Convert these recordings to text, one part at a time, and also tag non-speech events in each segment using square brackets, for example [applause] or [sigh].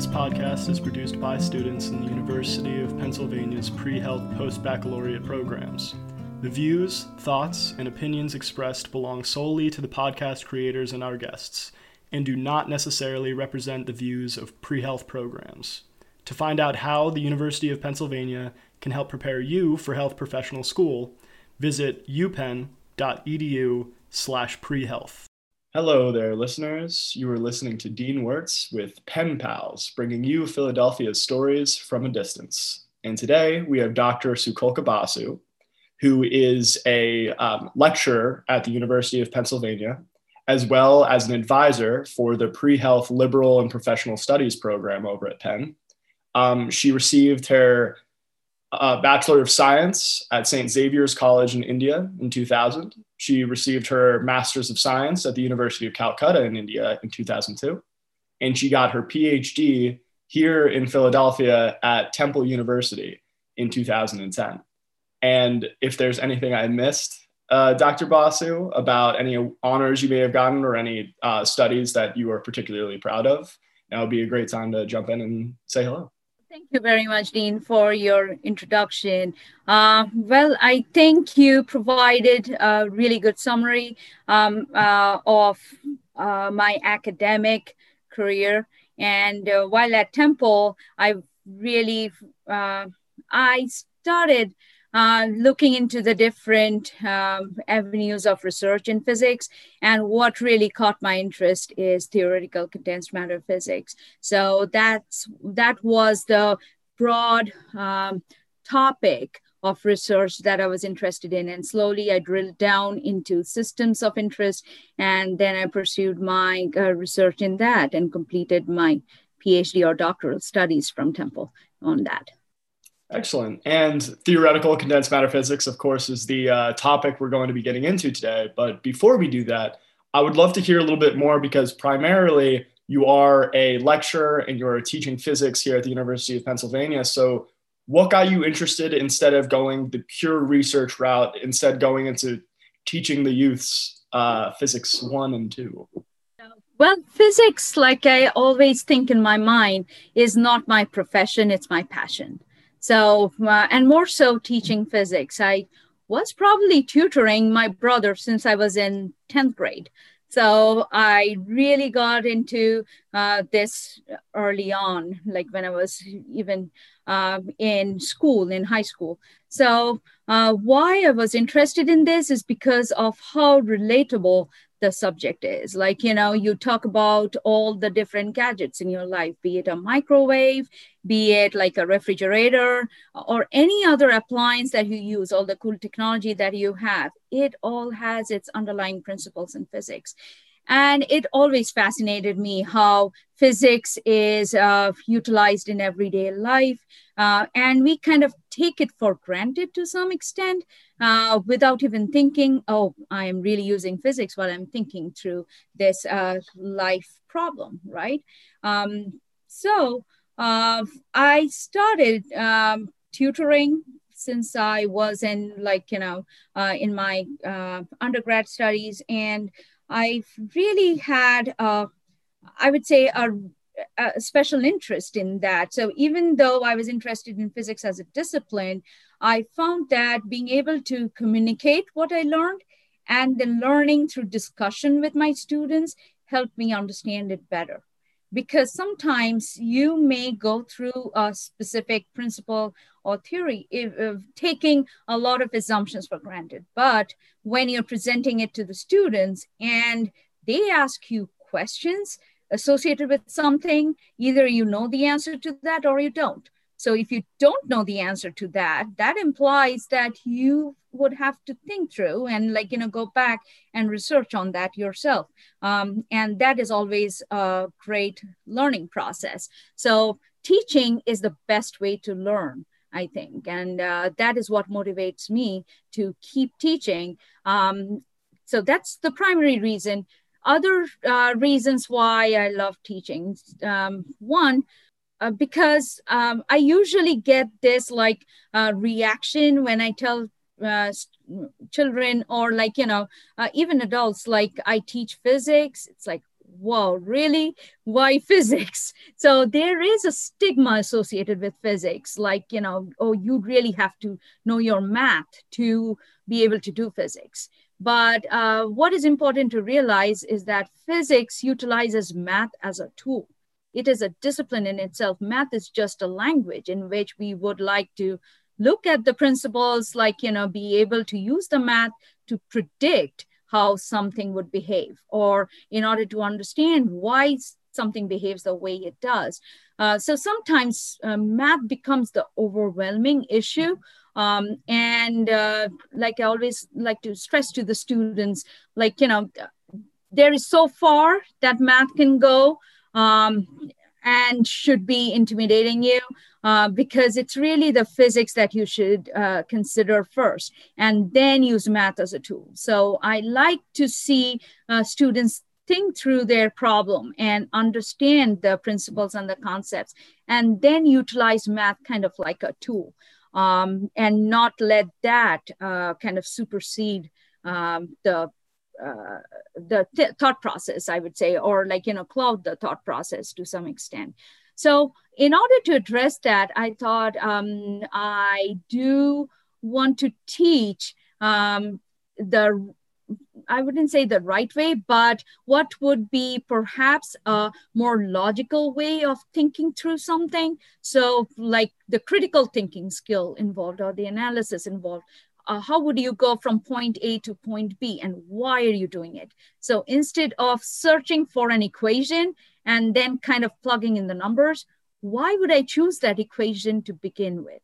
This podcast is produced by students in the University of Pennsylvania's pre health post baccalaureate programs. The views, thoughts, and opinions expressed belong solely to the podcast creators and our guests, and do not necessarily represent the views of pre health programs. To find out how the University of Pennsylvania can help prepare you for health professional school, visit upenn.edu slash prehealth. Hello there, listeners. You are listening to Dean Wirtz with Penn Pals, bringing you Philadelphia's stories from a distance. And today we have Dr. Sukolka Basu, who is a um, lecturer at the University of Pennsylvania, as well as an advisor for the pre health liberal and professional studies program over at Penn. Um, she received her uh, Bachelor of Science at St. Xavier's College in India in 2000. She received her Master's of Science at the University of Calcutta in India in 2002. And she got her PhD here in Philadelphia at Temple University in 2010. And if there's anything I missed, uh, Dr. Basu, about any honors you may have gotten or any uh, studies that you are particularly proud of, now would be a great time to jump in and say hello. Thank you very much, Dean, for your introduction. Uh, well, I think you provided a really good summary um, uh, of uh, my academic career. And uh, while at Temple, I really uh, I started uh, looking into the different um, avenues of research in physics. And what really caught my interest is theoretical condensed matter physics. So that's that was the broad um, topic of research that I was interested in. And slowly I drilled down into systems of interest. And then I pursued my uh, research in that and completed my PhD or doctoral studies from Temple on that. Excellent. And theoretical condensed matter physics, of course, is the uh, topic we're going to be getting into today. But before we do that, I would love to hear a little bit more because primarily you are a lecturer and you're teaching physics here at the University of Pennsylvania. So, what got you interested instead of going the pure research route, instead going into teaching the youths uh, physics one and two? Well, physics, like I always think in my mind, is not my profession, it's my passion. So, uh, and more so teaching physics. I was probably tutoring my brother since I was in 10th grade. So I really got into uh, this early on, like when I was even uh, in school, in high school. So uh, why I was interested in this is because of how relatable the subject is. Like, you know, you talk about all the different gadgets in your life, be it a microwave, be it like a refrigerator, or any other appliance that you use, all the cool technology that you have. It all has its underlying principles in physics. And it always fascinated me how physics is uh, utilized in everyday life. Uh, and we kind of take it for granted to some extent uh, without even thinking, oh, I am really using physics while I'm thinking through this uh, life problem, right? Um, so uh, I started um, tutoring since I was in like, you know, uh, in my undergrad studies and I've really had, uh, I would say, a, a special interest in that. So even though I was interested in physics as a discipline, I found that being able to communicate what I learned and then learning through discussion with my students helped me understand it better because sometimes you may go through a specific principle or theory if, taking a lot of assumptions for granted but when you're presenting it to the students and they ask you questions associated with something either you know the answer to that or you don't so if you don't know the answer to that, that implies that you would have to think through and like, you know, go back and research on that yourself. Um, and that is always a great learning process. So teaching is the best way to learn. I think. And uh, that is what motivates me to keep teaching. Um, so that's the primary reason. Other uh, reasons why I love teaching. Um, one, uh, because um, I usually get this like uh, reaction when I tell uh, children or like you know uh, even adults like I teach physics. It's like whoa, really? Why physics? [laughs] So there is a stigma associated with physics, like, you know, oh, you really have to know your math to be able to do physics. But uh, what is important to realize is that physics utilizes math as a tool. It is a discipline in itself. Math is just a language in which we would like to look at the principles, like, you know, be able to use the math to predict how something would behave, or in order to understand why something behaves the way it does. Uh, so sometimes uh, math becomes the overwhelming issue. Um, and uh, like I always like to stress to the students, like, you know, there is so far that math can go um, and should be intimidating you. Uh, because it's really the physics that you should uh, consider first and then use math as a tool. So I like to see uh, students think through their problem and understand the principles and the concepts and then utilize math kind of like a tool um, and not let that uh, kind of supersede um, the uh, the th- thought process, I would say, or like, you know, cloud the thought process to some extent. So, in order to address that, I thought um, I do want to teach um, the I wouldn't say the right way, but what would be perhaps a more logical way of thinking through something. So, like the critical thinking skill involved or the analysis involved. Uh, how would you go from point A to point B and why are you doing it? So, instead of searching for an equation and then kind of plugging in the numbers, why would I choose that equation to begin with?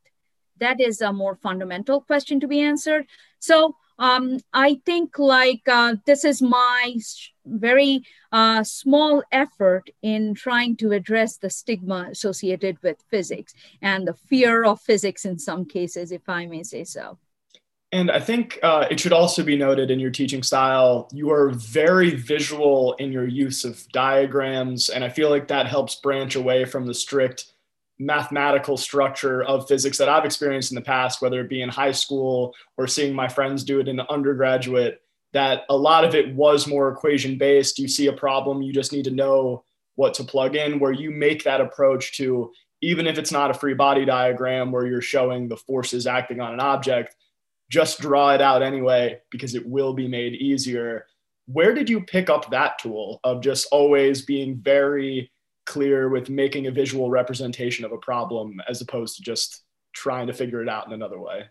That is a more fundamental question to be answered. So um, I think like uh, this is my very uh, small effort in trying to address the stigma associated with physics and the fear of physics in some cases, if I may say so. And I think uh, it should also be noted in your teaching style, you are very visual in your use of diagrams. And I feel like that helps branch away from the strict mathematical structure of physics that I've experienced in the past, whether it be in high school or seeing my friends do it in undergraduate, that a lot of it was more equation based. You see a problem, you just need to know what to plug in, where you make that approach to, even if it's not a free body diagram where you're showing the forces acting on an object just draw it out anyway because it will be made easier. Where did you pick up that tool of just always being very clear with making a visual representation of a problem as opposed to just trying to figure it out in another way?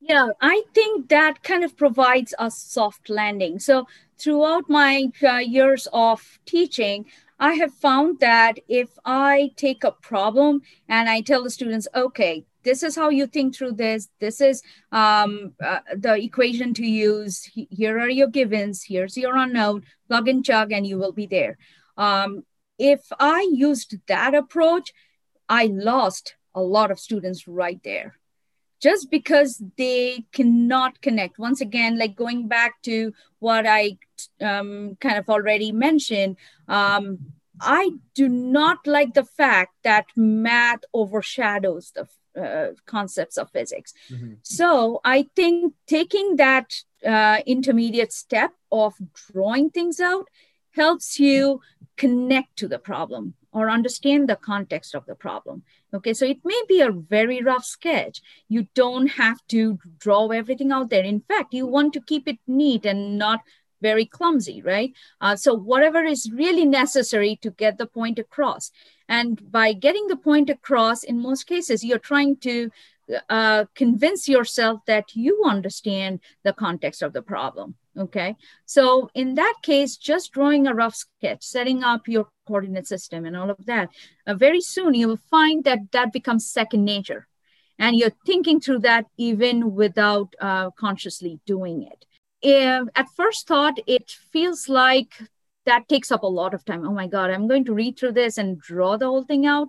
Yeah, I think that kind of provides a soft landing. So, throughout my uh, years of teaching, I have found that if I take a problem and I tell the students, okay, this is how you think through this. This is um, uh, the equation to use. Here are your givens. Here's your unknown. Plug and chug and you will be there. Um, if i used that approach i lost a lot of students right there. Just because they cannot connect. Once again like going back to what i um, kind of already mentioned um, i do not like the fact that math overshadows the uh, concepts of physics. Mm-hmm. So I think taking that uh, intermediate step of drawing things out helps you connect to the problem or understand the context of the problem. Okay, so it may be a very rough sketch. You don't have to draw everything out there. In fact, you want to keep it neat and not very clumsy, right? Uh, so, whatever is really necessary to get the point across. And by getting the point across, in most cases, you're trying to uh, convince yourself that you understand the context of the problem. Okay. So, in that case, just drawing a rough sketch, setting up your coordinate system, and all of that, uh, very soon you will find that that becomes second nature. And you're thinking through that even without uh, consciously doing it if, at first thought, it feels like that takes up a lot of time. Oh my God, I'm going to read through this and draw the whole thing out.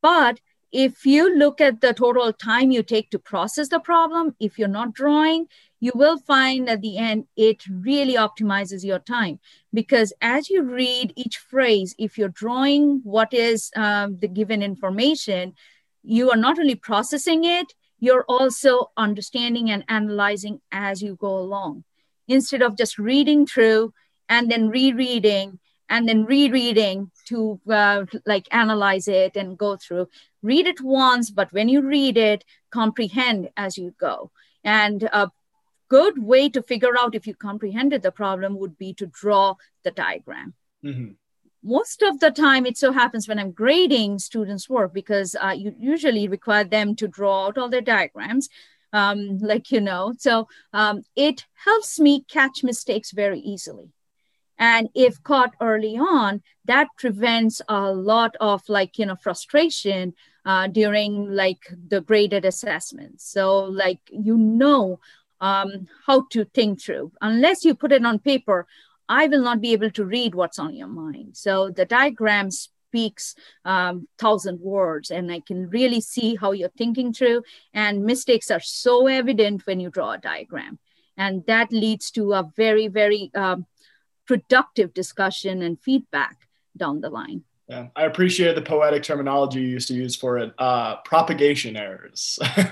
But if you look at the total time you take to process the problem, if you're not drawing, you will find at the end it really optimizes your time because as you read each phrase, if you're drawing what is um, the given information, you are not only processing it, you're also understanding and analyzing as you go along instead of just reading through and then rereading and then rereading to uh, like analyze it and go through. Read it once, but when you read it, comprehend as you go. And a good way to figure out if you comprehended the problem would be to draw the diagram. Mm-hmm most of the time it so happens when i'm grading students work because uh, you usually require them to draw out all their diagrams um, like you know so um, it helps me catch mistakes very easily and if caught early on that prevents a lot of like you know frustration uh, during like the graded assessments so like you know um, how to think through unless you put it on paper I will not be able to read what's on your mind. So the diagram speaks um, thousand words, and I can really see how you're thinking through. And mistakes are so evident when you draw a diagram, and that leads to a very, very um, productive discussion and feedback down the line. Yeah, I appreciate the poetic terminology you used to use for it. Uh, propagation errors. [laughs] [laughs]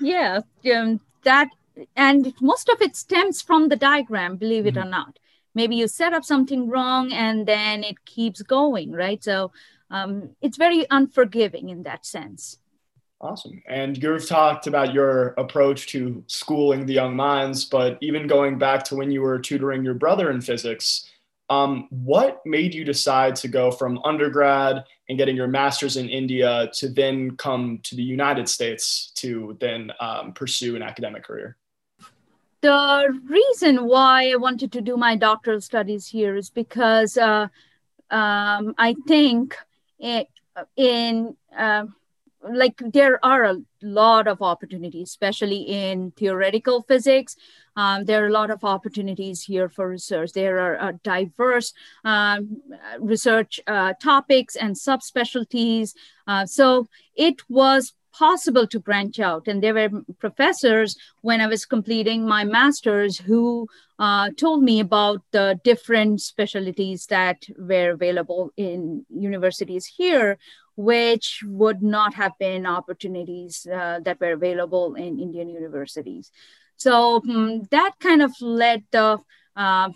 yeah, yeah. Um, that and most of it stems from the diagram believe it mm-hmm. or not maybe you set up something wrong and then it keeps going right so um, it's very unforgiving in that sense awesome and you've talked about your approach to schooling the young minds but even going back to when you were tutoring your brother in physics um, what made you decide to go from undergrad and getting your master's in India to then come to the United States to then um, pursue an academic career? the reason why I wanted to do my doctoral studies here is because uh, um, I think it, in uh, like there are a lot of opportunities, especially in theoretical physics. Um, there are a lot of opportunities here for research. There are uh, diverse um, research uh, topics and subspecialties. Uh, so it was possible to branch out. And there were professors when I was completing my master's who uh, told me about the different specialties that were available in universities here, which would not have been opportunities uh, that were available in Indian universities. So um, that kind of led the uh,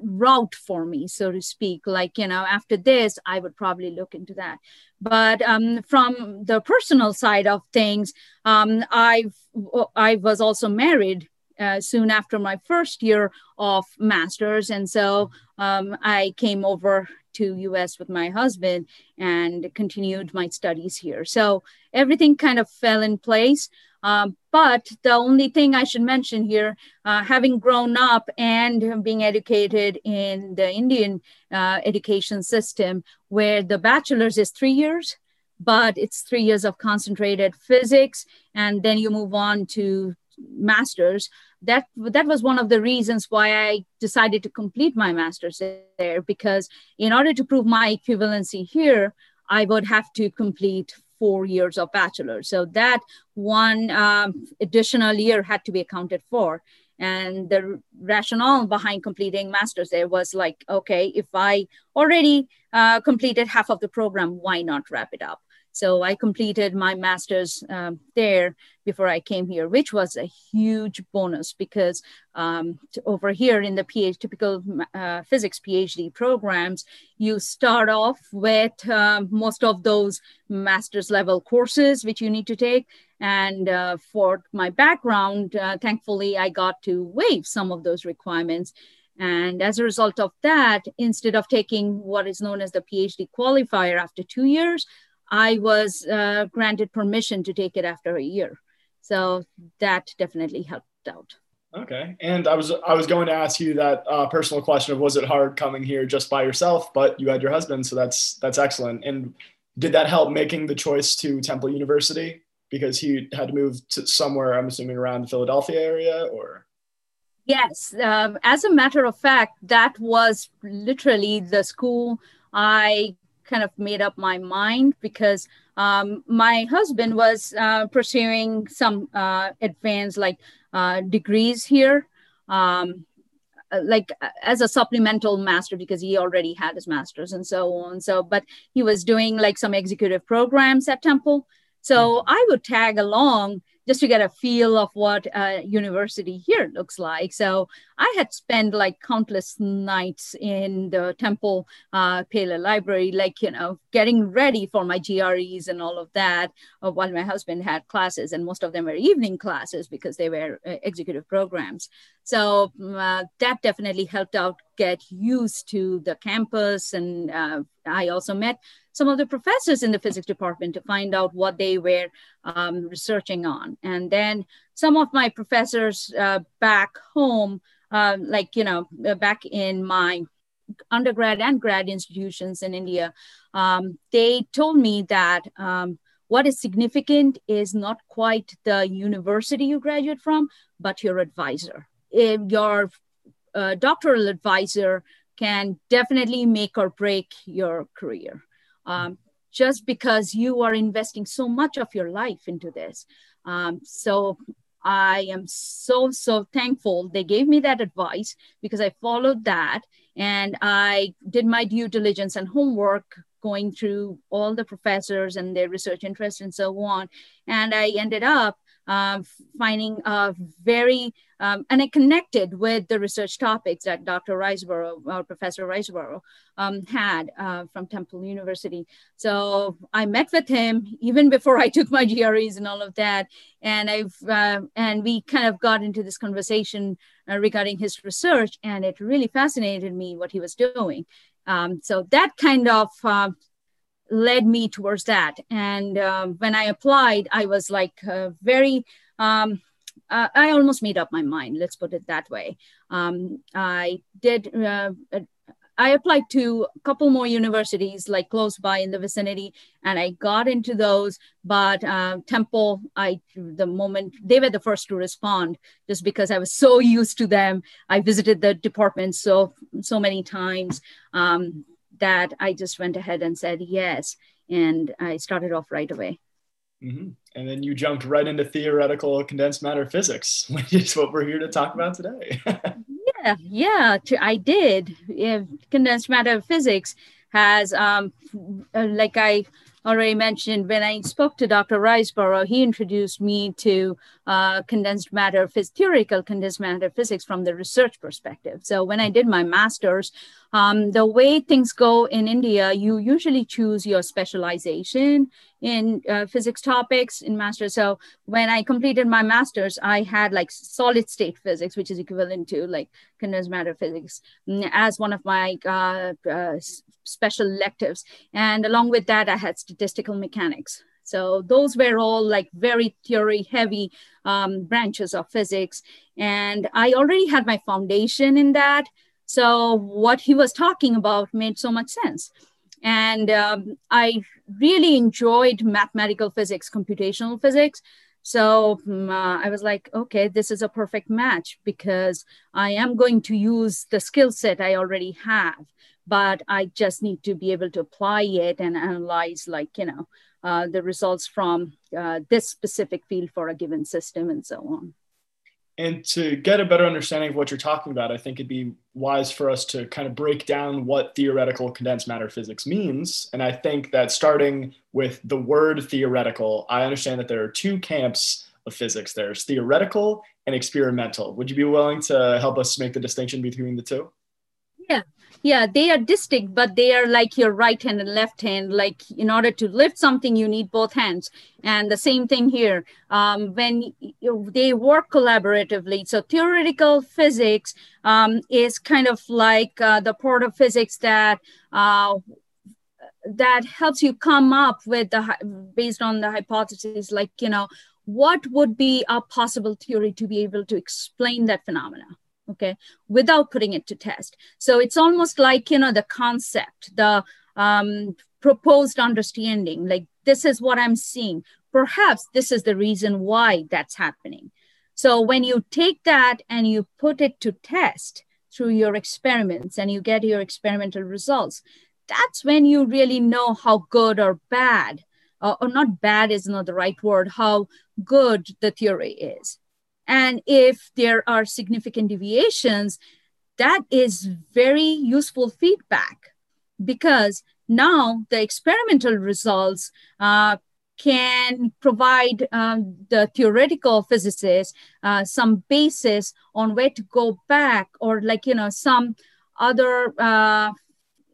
route for me, so to speak. Like, you know, after this, I would probably look into that. But um, from the personal side of things, um, I've I was also married uh, soon after my first year of masters, and so um, I came over to US with my husband and continued my studies here. So everything kind of fell in place. Um, but the only thing I should mention here, uh, having grown up and being educated in the Indian uh, education system, where the bachelor's is three years, but it's three years of concentrated physics, and then you move on to master's. That that was one of the reasons why I decided to complete my master's there, because in order to prove my equivalency here, I would have to complete four years of bachelor. So that one um, additional year had to be accounted for. And the rationale behind completing master's there was like, okay, if I already uh, completed half of the program, why not wrap it up? So I completed my master's um, there before I came here, which was a huge bonus because um, over here in the PhD, typical uh, physics PhD programs, you start off with um, most of those master's level courses which you need to take. And uh, for my background, uh, thankfully, I got to waive some of those requirements. And as a result of that, instead of taking what is known as the PhD qualifier after two years, I was uh, granted permission to take it after a year. So that definitely helped out. Okay, and I was I was going to ask you that uh, personal question of was it hard coming here just by yourself, but you had your husband, so that's that's excellent. And did that help making the choice to Temple University because he had to move to somewhere? I'm assuming around the Philadelphia area, or yes. Um, as a matter of fact, that was literally the school I kind of made up my mind because um, my husband was uh, pursuing some uh, advanced like uh, degrees here um, uh, like uh, as a supplemental master because he already had his masters and so on so but he was doing like some executive programs at temple so mm-hmm. i would tag along just to get a feel of what a university here looks like. So I had spent like countless nights in the Temple uh, Paley Library, like, you know, getting ready for my GREs and all of that uh, while my husband had classes. And most of them were evening classes because they were uh, executive programs. So uh, that definitely helped out get used to the campus. And uh, I also met some of the professors in the physics department to find out what they were um, researching on. And then some of my professors uh, back home, uh, like, you know, uh, back in my undergrad and grad institutions in India, um, they told me that um, what is significant is not quite the university you graduate from, but your advisor. If your uh, doctoral advisor can definitely make or break your career um, just because you are investing so much of your life into this. Um, so I am so, so thankful they gave me that advice because I followed that and I did my due diligence and homework going through all the professors and their research interests and so on. And I ended up uh, finding a very, um, and I connected with the research topics that Dr. Riseborough, or Professor Riseborough, um, had uh, from Temple University. So I met with him even before I took my GREs and all of that. And I've, uh, and we kind of got into this conversation uh, regarding his research and it really fascinated me what he was doing. Um, so that kind of uh, led me towards that. And um, when I applied, I was like uh, very, um, uh, I almost made up my mind, let's put it that way. Um, I did, uh, I applied to a couple more universities like close by in the vicinity, and I got into those. But uh, Temple, I the moment they were the first to respond, just because I was so used to them. I visited the department so so many times. Um, that I just went ahead and said yes. And I started off right away. Mm-hmm. And then you jumped right into theoretical condensed matter physics, [laughs] which is what we're here to talk about today. [laughs] yeah, yeah, I did. Yeah, condensed matter physics has, um, uh, like I already mentioned, when I spoke to Dr. Riseborough, he introduced me to uh, condensed matter, phys- theoretical condensed matter physics from the research perspective. So when I did my master's, um, the way things go in India, you usually choose your specialization in uh, physics topics in master's. So when I completed my master's, I had like solid state physics, which is equivalent to like condensed matter physics, mm, as one of my uh, uh, special electives. And along with that, I had statistical mechanics. So those were all like very theory heavy um, branches of physics. And I already had my foundation in that. So what he was talking about made so much sense. And um, I really enjoyed mathematical physics, computational physics. So um, uh, I was like, okay, this is a perfect match because I am going to use the skill set I already have, but I just need to be able to apply it and analyze, like, you know, uh, the results from uh, this specific field for a given system and so on. And to get a better understanding of what you're talking about, I think it'd be wise for us to kind of break down what theoretical condensed matter physics means. And I think that starting with the word theoretical, I understand that there are two camps of physics there's theoretical and experimental. Would you be willing to help us make the distinction between the two? Yeah, yeah they are distinct but they are like your right hand and left hand. Like in order to lift something you need both hands. And the same thing here. Um, when you, they work collaboratively. So theoretical physics um, is kind of like uh, the part of physics that uh, that helps you come up with the based on the hypotheses like you know what would be a possible theory to be able to explain that phenomena okay without putting it to test. So it's almost like you know the concept the um, proposed understanding like this is what i'm seeing. Perhaps this is the reason why that's happening. So when you take that and you put it to test through your experiments and you get your experimental results that's when you really know how good or bad uh, or not bad is not the right word how good the theory is and if there are significant deviations, that is very useful feedback because now the experimental results uh, can provide um, the theoretical physicists uh, some basis on where to go back or like you know some other uh,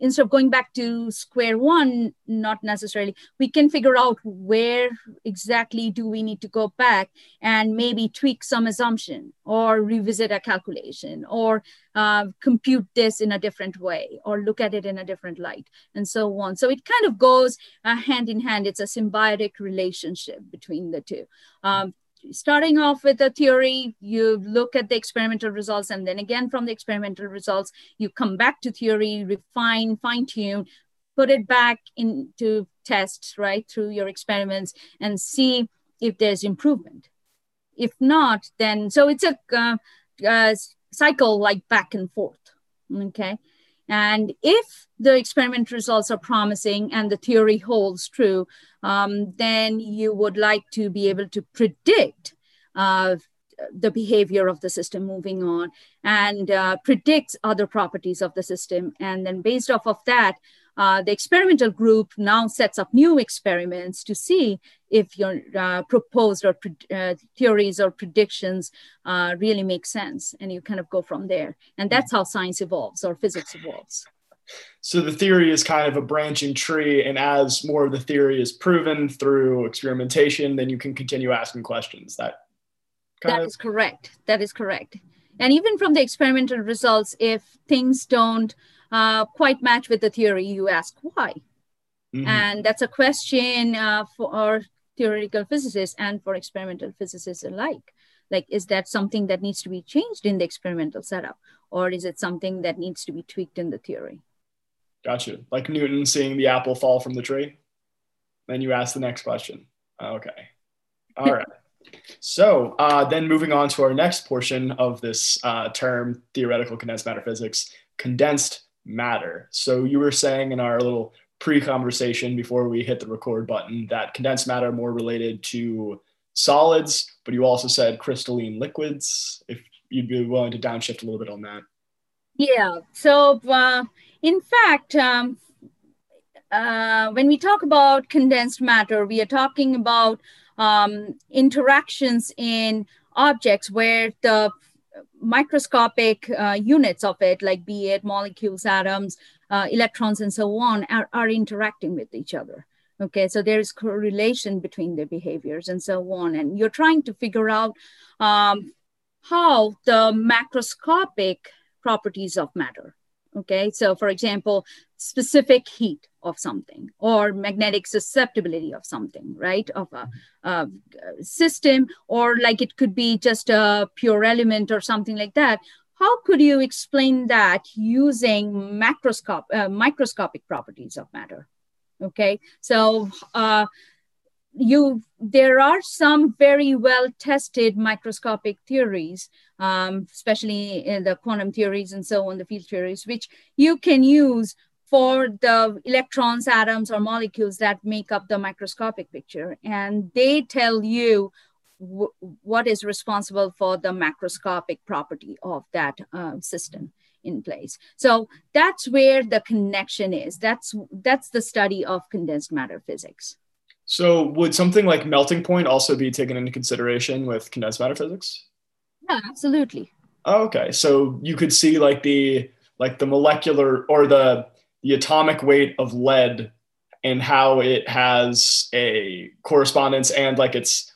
instead of going back to square one, not necessarily, we can figure out where exactly do we need to go back and maybe tweak some assumption or revisit a calculation or uh, compute this in a different way or look at it in a different light and so on. So it kind of goes uh, hand in hand. It's a symbiotic relationship between the two. Um, starting off with a theory, you look at the experimental results, and then again from the experimental results, you come back to theory, refine, fine tune, put it back into tests, right, through your experiments, and see if there's improvement. If not, then so it's a uh, uh, cycle like back and forth. Okay. And if the experiment results are promising and the theory holds true, um, then you would like to be able to predict uh, the behavior of the system moving on and uh, predicts other properties of the system. And then based off of that, uh, the experimental group now sets up new experiments to see if your uh, proposed or uh, theories or predictions uh, really make sense. And you kind of go from there. And that's how science evolves or physics evolves. So the theory is kind of a branching tree, and as more of the theory is proven through experimentation, then you can continue asking questions. That that of- is correct. That is correct. And even from the experimental results, if things don't uh, quite match with the theory, you ask why. Mm-hmm. And that's a question uh, for theoretical physicists and for experimental physicists alike. Like, is that something that needs to be changed in the experimental setup, or is it something that needs to be tweaked in the theory? Gotcha. Like Newton seeing the apple fall from the tree. Then you ask the next question. Okay. [laughs] All right. So uh, then moving on to our next portion of this uh, term, theoretical condensed matter physics, condensed matter. So you were saying in our little pre-conversation before we hit the record button that condensed matter more related to solids, but you also said crystalline liquids. If you'd be willing to downshift a little bit on that. Yeah. So uh, in fact, um, uh, when we talk about condensed matter, we are talking about um, interactions in objects where the microscopic uh, units of it, like be it molecules, atoms, uh, electrons, and so on, are, are interacting with each other. Okay, so there is correlation between their behaviors and so on. And you're trying to figure out um, how the macroscopic properties of matter Okay, so for example, specific heat of something or magnetic susceptibility of something, right? Of a, a, system, or like it could be just a pure element or something like that. How could you explain that using macroscope, uh, microscopic properties of matter? Okay, so uh, you there are some very well tested microscopic theories um, especially in the quantum theories and so on the field theories which you can use for the electrons atoms or molecules that make up the microscopic picture and they tell you w- what is responsible for the macroscopic property of that uh, system in place so that's where the connection is that's that's the study of condensed matter physics so would something like melting point also be taken into consideration with condensed matter physics? Yeah, absolutely. Oh, okay. So you could see like the like the molecular or the the atomic weight of lead and how it has a correspondence and like its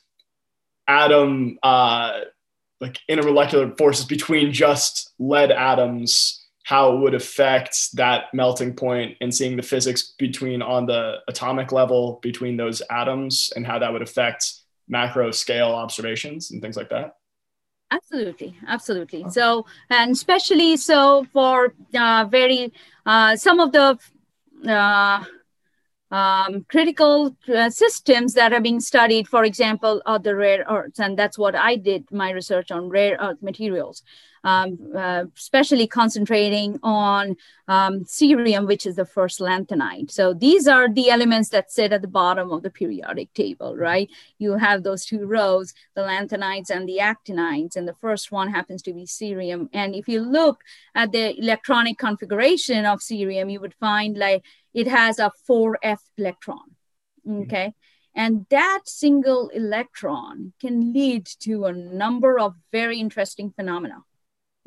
atom uh like intermolecular forces between just lead atoms how it would affect that melting point and seeing the physics between on the atomic level between those atoms and how that would affect macro scale observations and things like that absolutely absolutely. So and especially so for uh, very uh, some of the uh, um, critical uh, systems that are being studied, for example, are the rare earths. And that's what I did my research on rare earth materials um, uh, especially concentrating on um, cerium, which is the first lanthanide. So these are the elements that sit at the bottom of the periodic table, right? You have those two rows, the lanthanides and the actinides, and the first one happens to be cerium. And if you look at the electronic configuration of cerium, you would find like it has a 4f electron, mm-hmm. okay? Mm-hmm And that single electron can lead to a number of very interesting phenomena,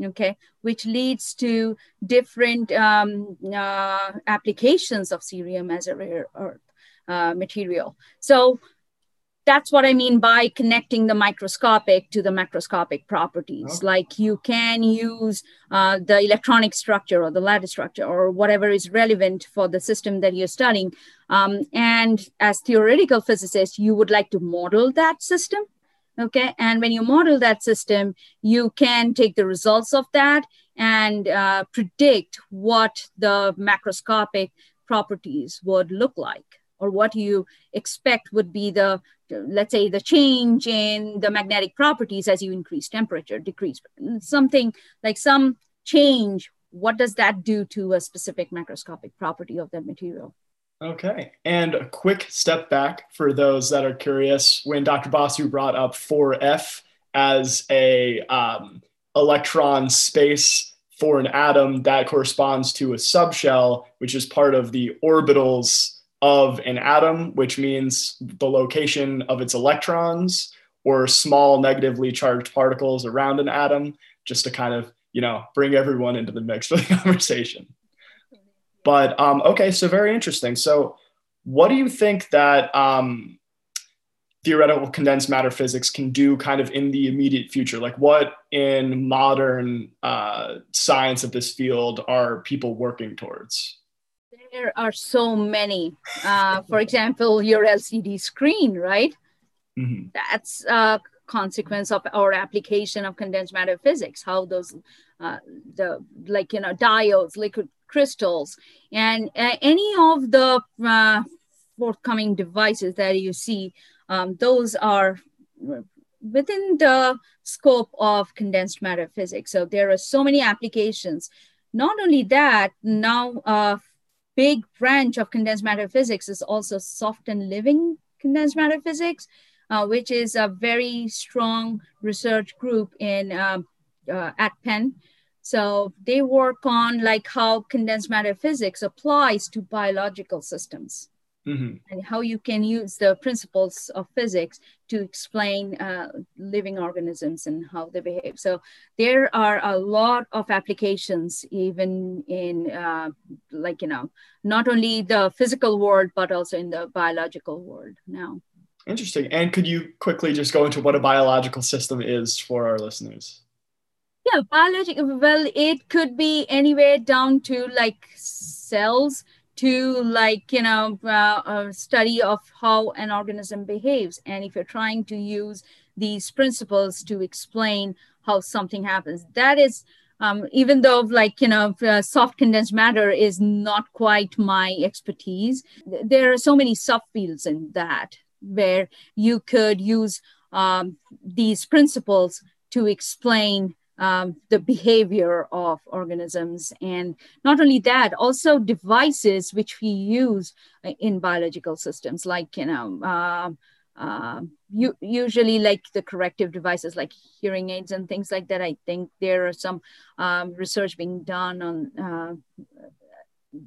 okay, which leads to different um, uh, applications of cerium as a rare earth uh, material. So that's what I mean by connecting the microscopic to the macroscopic properties. Okay. Like you can use uh, the electronic structure or the lattice structure or whatever is relevant for the system that you're studying. Um, and as theoretical physicists, you would like to model that system. Okay. And when you model that system, you can take the results of that and uh, predict what the macroscopic properties would look like or what you expect would be the let's say the change in the magnetic properties as you increase temperature decrease something like some change what does that do to a specific macroscopic property of that material? Okay and a quick step back for those that are curious. When dr basu brought up 4f as a um, electron space for an atom that corresponds to a subshell which is part of the orbitals of an atom, which means the location of its electrons or small negatively charged particles around an atom, just to kind of, you know, bring everyone into the mix for the [laughs] conversation. But um, okay, so very interesting. So, what do you think that um, theoretical condensed matter physics can do kind of in the immediate future? Like, what in modern uh, science of this field are people working towards? There are so many. Uh, for example, your LCD screen, right? Mm-hmm. That's a consequence of our application of condensed matter physics. How those, uh, the like you know diodes, liquid crystals, and uh, any of the uh, forthcoming devices that you see, um, those are within the scope of condensed matter physics. So there are so many applications. Not only that, now uh, big branch of condensed matter physics is also soft and living condensed matter physics, uh, which is a very strong research group in uh, uh, at Penn. So they work on like how condensed matter physics applies to biological systems mm-hmm. and how you can use the principles of physics to explain uh, living organisms and how they behave. So there are a lot of applications, even in uh, like you know, not only the physical world but also in the biological world now. Interesting. And could you quickly just go into what a biological system is for our listeners? Yeah, biological. Well, it could be anywhere down to like cells to like you know uh, study of how an organism behaves. And if you're trying to use these principles to explain how something happens that is um, even though like you know uh, soft condensed matter is not quite my expertise there are so many subfields in that where you could use um, these principles to explain um, the behavior of organisms. And not only that, also devices which we use in biological systems, like, you know, uh, uh, you, usually like the corrective devices like hearing aids and things like that. I think there are some um, research being done on uh,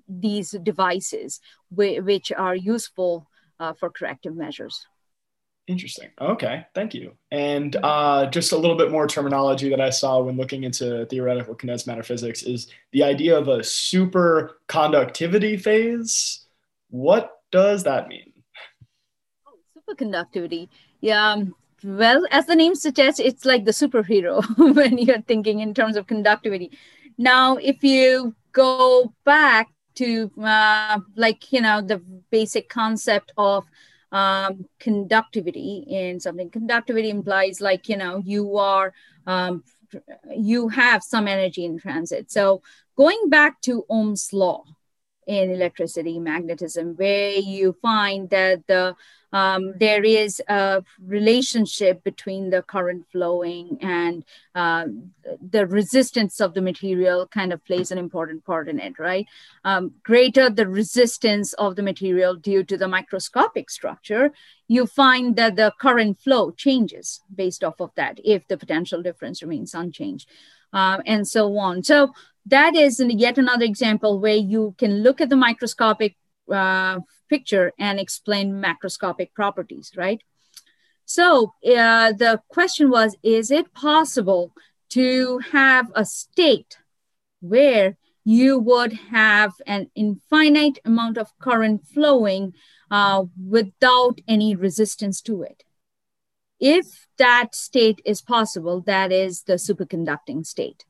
these devices which are useful uh, for corrective measures. Interesting. Okay, thank you. And uh, just a little bit more terminology that I saw when looking into theoretical condensed matter physics is the idea of a superconductivity phase. What does that mean? Oh, superconductivity. Yeah. Um, well, as the name suggests, it's like the superhero [laughs] when you're thinking in terms of conductivity. Now, if you go back to uh, like you know the basic concept of um, conductivity in something. Conductivity implies like, you know, you are, um, you have some energy in transit. So going back to Ohm's law in electricity, magnetism, where you find that the um, there is a relationship between the current flowing and uh, the resistance of the material kind of plays an important part in it, right? Um, greater the resistance of the material due to the microscopic structure, you find that the current flow changes based off of that if the potential difference remains unchanged. Uh, and so on. So that is yet another example where you can look at the microscopic uh, picture and explain macroscopic properties, right? So uh, the question was, is it possible to have a state where you would have an infinite amount of current flowing uh, without any resistance to it? If that state is possible, that is the superconducting state.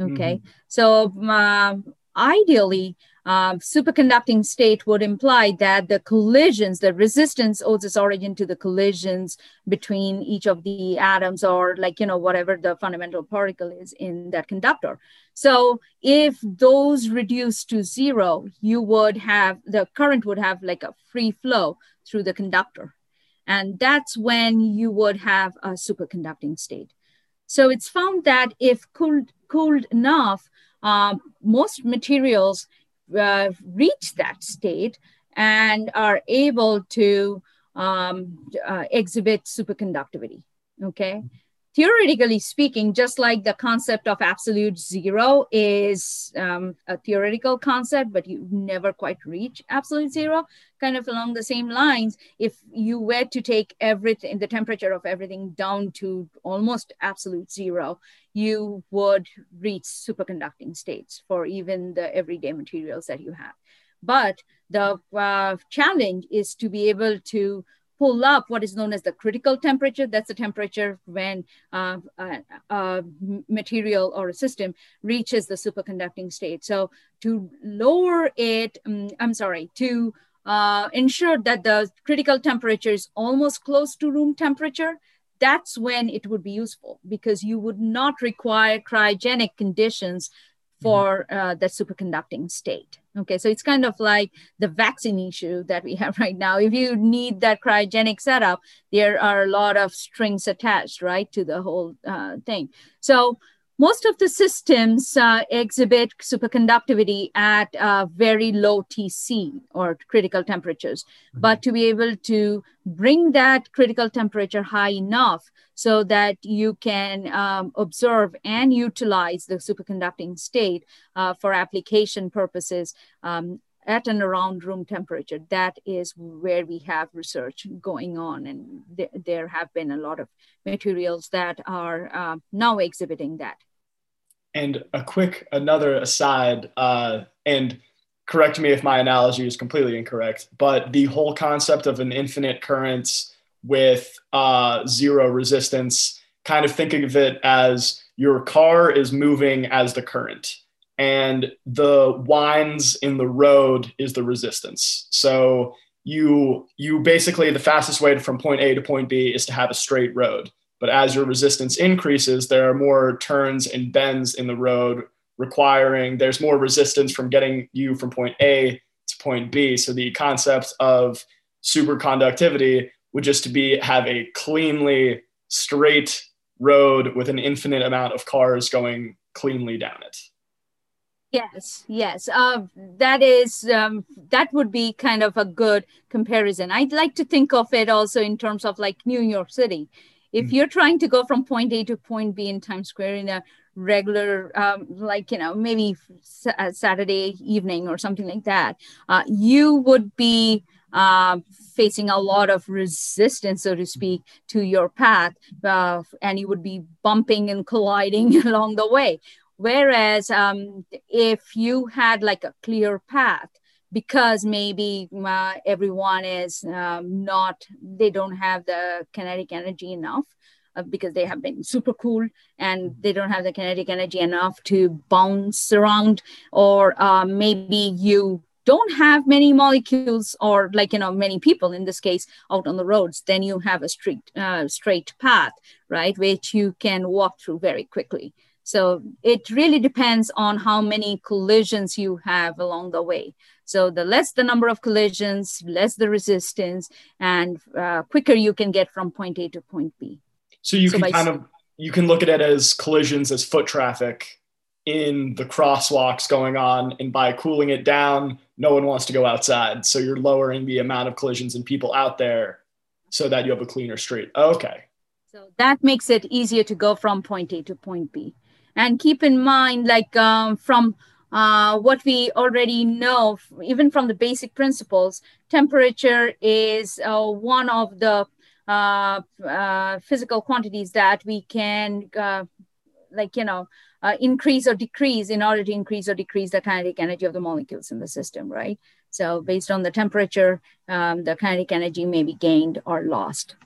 Okay. Mm-hmm. So uh, ideally, um, superconducting state would imply that the collisions, the resistance owes its origin to the collisions between each of the atoms or like, you know, whatever the fundamental particle is in that conductor. So if those reduce to zero, you would have, the current would have like a free flow through the conductor. And that's when you would have a superconducting state. So it's found that if cooled, cooled enough, uh, most materials uh, reach that state and are able to um, uh, exhibit superconductivity. Okay theoretically speaking, just like the concept of absolute zero is um, a theoretical concept, but you never quite reach absolute zero, kind of along the same lines, if you were to take everything, the temperature of everything down to almost absolute zero, you would reach superconducting states for even the everyday materials that you have. But the uh, challenge is to be able to pull up what is known as the critical temperature. That's the temperature when uh, a, a, material or a system reaches the superconducting state. So to lower it, um, I'm sorry, to uh, ensure that the critical temperature is almost close to room temperature, that's when it would be useful because you would not require cryogenic conditions. For uh, the superconducting state. Okay, so it's kind of like the vaccine issue that we [laughs] have right now. If you need that cryogenic setup, there are a lot of strings attached, right, to the whole uh, thing. So most of the systems uh, exhibit superconductivity at uh, very low TC or critical temperatures. Mm-hmm. But to be able to bring that critical temperature high enough so that you can um, observe and utilize the superconducting state uh, for application purposes um, at and around room temperature. That is where we have research going on. And th- there have been a lot of materials that are uh, now exhibiting that. And a quick another aside, uh, and correct me if my analogy is completely incorrect, but the whole concept of an infinite current with uh, zero resistance, kind of thinking of it as your car is moving as the current, and the winds in the road is the resistance. So you you basically the fastest way from point A to point B is to have a straight road. But as your resistance increases, there are more turns and bends in the road, requiring there's more resistance from getting you from point A to point B. So the concept of superconductivity would just be have a cleanly straight road with an infinite amount of cars going cleanly down it. Yes, yes. Uh, that is um, that would be kind of a good comparison. I'd like to think of it also in terms of like New York City if mm-hmm. you're trying to go from point a to point b in times square in a regular um, like you know maybe uh, saturday evening or something like that uh, you would be uh, facing a lot of resistance so to speak to your path uh, and you would be bumping and colliding [laughs] along the way whereas um, if you had like a clear path because maybe uh, everyone is um, not they don't have the kinetic energy enough uh, because they have been super cool and they don't have the kinetic energy enough to bounce around or uh, maybe you don't have many molecules or like you know many people in this case out on the roads then you have a straight uh, straight path right which you can walk through very quickly so it really depends on how many collisions you have along the way so the less the number of collisions, less the resistance, and uh, quicker you can get from point A to point B. So you so can kind of you can look at it as collisions as foot traffic in the crosswalks going on, and by cooling it down, no one wants to go outside. So you're lowering the amount of collisions and people out there, so that you have a cleaner street. Okay. So that makes it easier to go from point A to point B. And keep in mind, like um, from uh, what we already know, even from the basic principles, temperature is uh, one of the uh, uh physical quantities that we can, uh, like, you know, uh, increase or decrease in order to increase or decrease the kinetic energy of the molecules in the system, right? So based on the temperature, um, the kinetic energy may be gained or lost.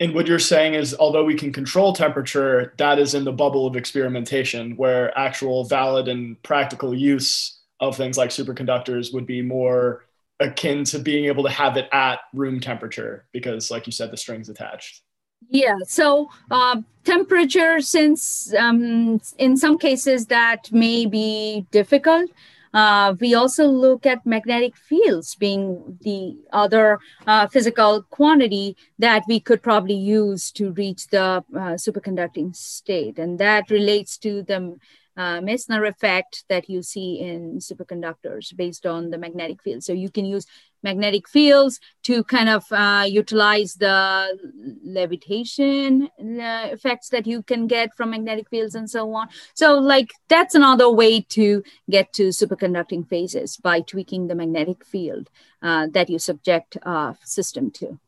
And what you're saying is, although we can control temperature, that is in the bubble of experimentation, where actual valid and practical use of things like superconductors would be more akin to being able to have it at room temperature, because, like you said, the string's attached. Yeah, so uh, temperature, since um, in some cases that may be difficult, uh, we also look at magnetic fields being the other uh, physical quantity that we could probably use to reach the uh, superconducting state. And that relates to the uh, Meissner effect that you see in superconductors based on the magnetic field. So you can use magnetic fields to kind of uh, utilize the levitation uh, effects that you can get from magnetic fields and so on. So like that's another way to get to superconducting phases by tweaking the magnetic field uh, that you subject a system to.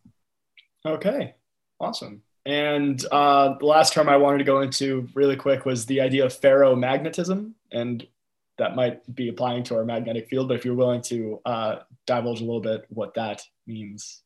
Okay, awesome. And uh, the last term I wanted to go into really quick was the idea of ferromagnetism. And that might be applying to our magnetic field, but if you're willing to uh, divulge a little bit what that means.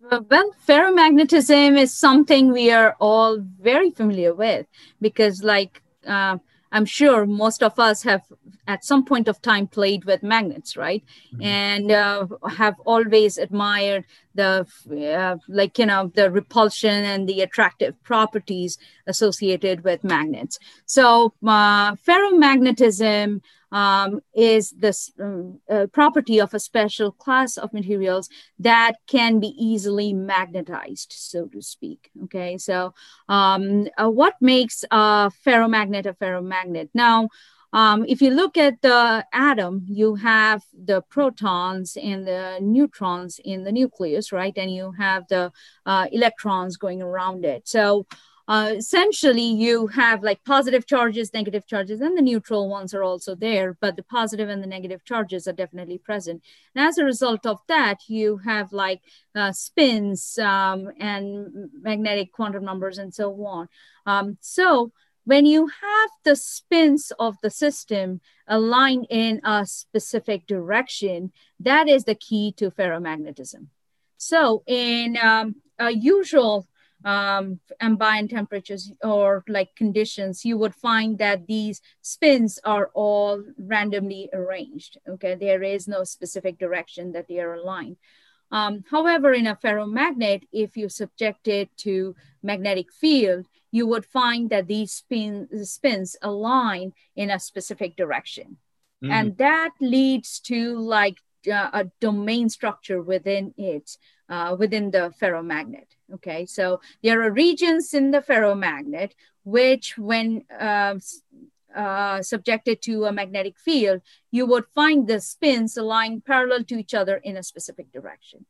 Well, ferromagnetism is something we are all very familiar with because, like, uh, I'm sure most of us have at some point of time played with magnets, right? Mm-hmm. And uh, have always admired the, uh, like, you know, the repulsion and the attractive properties associated with magnets. So, uh, ferromagnetism um, is this um, uh, property of a special class of materials that can be easily magnetized, so to speak. Okay, so um, uh, what makes a ferromagnet a ferromagnet? Now, um, if you look at the atom, you have the protons and the neutrons in the nucleus, right? And you have the uh, electrons going around it. So uh, essentially you have like positive charges, negative charges, and the neutral ones are also there, but the positive and the negative charges are definitely present. And as a result of that, you have like uh, spins um, and magnetic quantum numbers and so on. Um, so when you have the spins of the system aligned in a specific direction, that is the key to ferromagnetism. So in um, a usual um, ambient temperatures or like conditions, you would find that these spins are all randomly arranged. Okay, there is no specific direction that they are aligned. Um, however, in a ferromagnet, if you subject it to magnetic field, you would find that these spin, spins align in a specific direction. Mm. And that leads to like uh, a domain structure within it, uh, within the ferromagnet. Okay, so there are regions in the ferromagnet which, when uh, uh, subjected to a magnetic field, you would find the spins lying parallel to each other in a specific direction.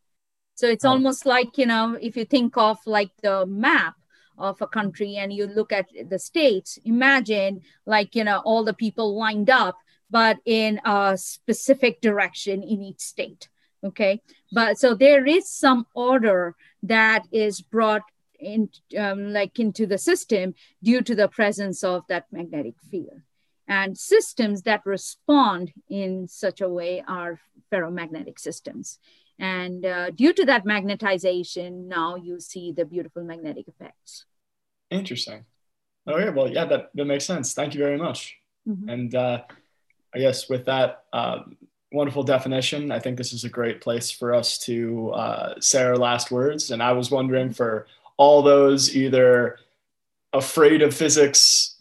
So it's oh. almost like, you know, if you think of like the map of a country and you look at the states, imagine like, you know, all the people lined up, but in a specific direction in each state okay but so there is some order that is brought in um, like into the system due to the presence of that magnetic field and systems that respond in such a way are ferromagnetic systems and uh, due to that magnetization now you see the beautiful magnetic effects interesting okay well yeah that, that makes sense thank you very much mm-hmm. and uh, i guess with that um, wonderful definition. I think this is a great place for us to uh, say our last words. And I was wondering for all those either afraid of physics,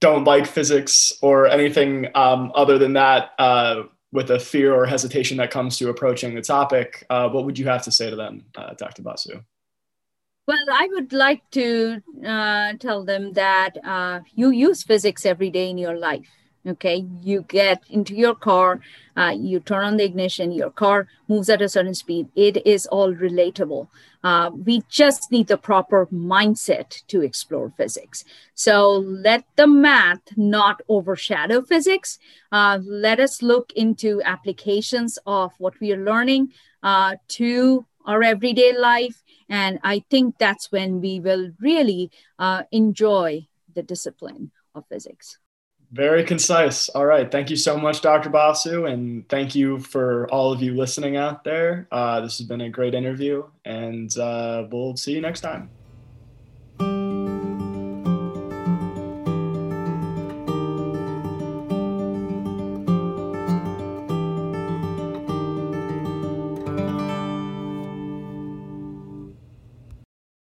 don't like physics, or anything um, other than that, uh, with a fear or hesitation that comes to approaching the topic, uh, what would you have to say to them, uh, Dr. Basu? Well, I would like to uh, tell them that uh, you use physics every day in your life okay you get into your car uh, you turn on the ignition your car moves at a certain speed. It is all relatable. Uh, we just need the proper mindset to explore physics. So let the math not overshadow physics. Uh, let us look into applications of what we are learning uh, to our everyday life. And i think that's when we will really uh, enjoy the discipline of physics very concise. All right. Thank you so much, Dr. Basu. And thank you for all of you listening out there. Uh, this has been a great interview, and uh, we'll see you next time.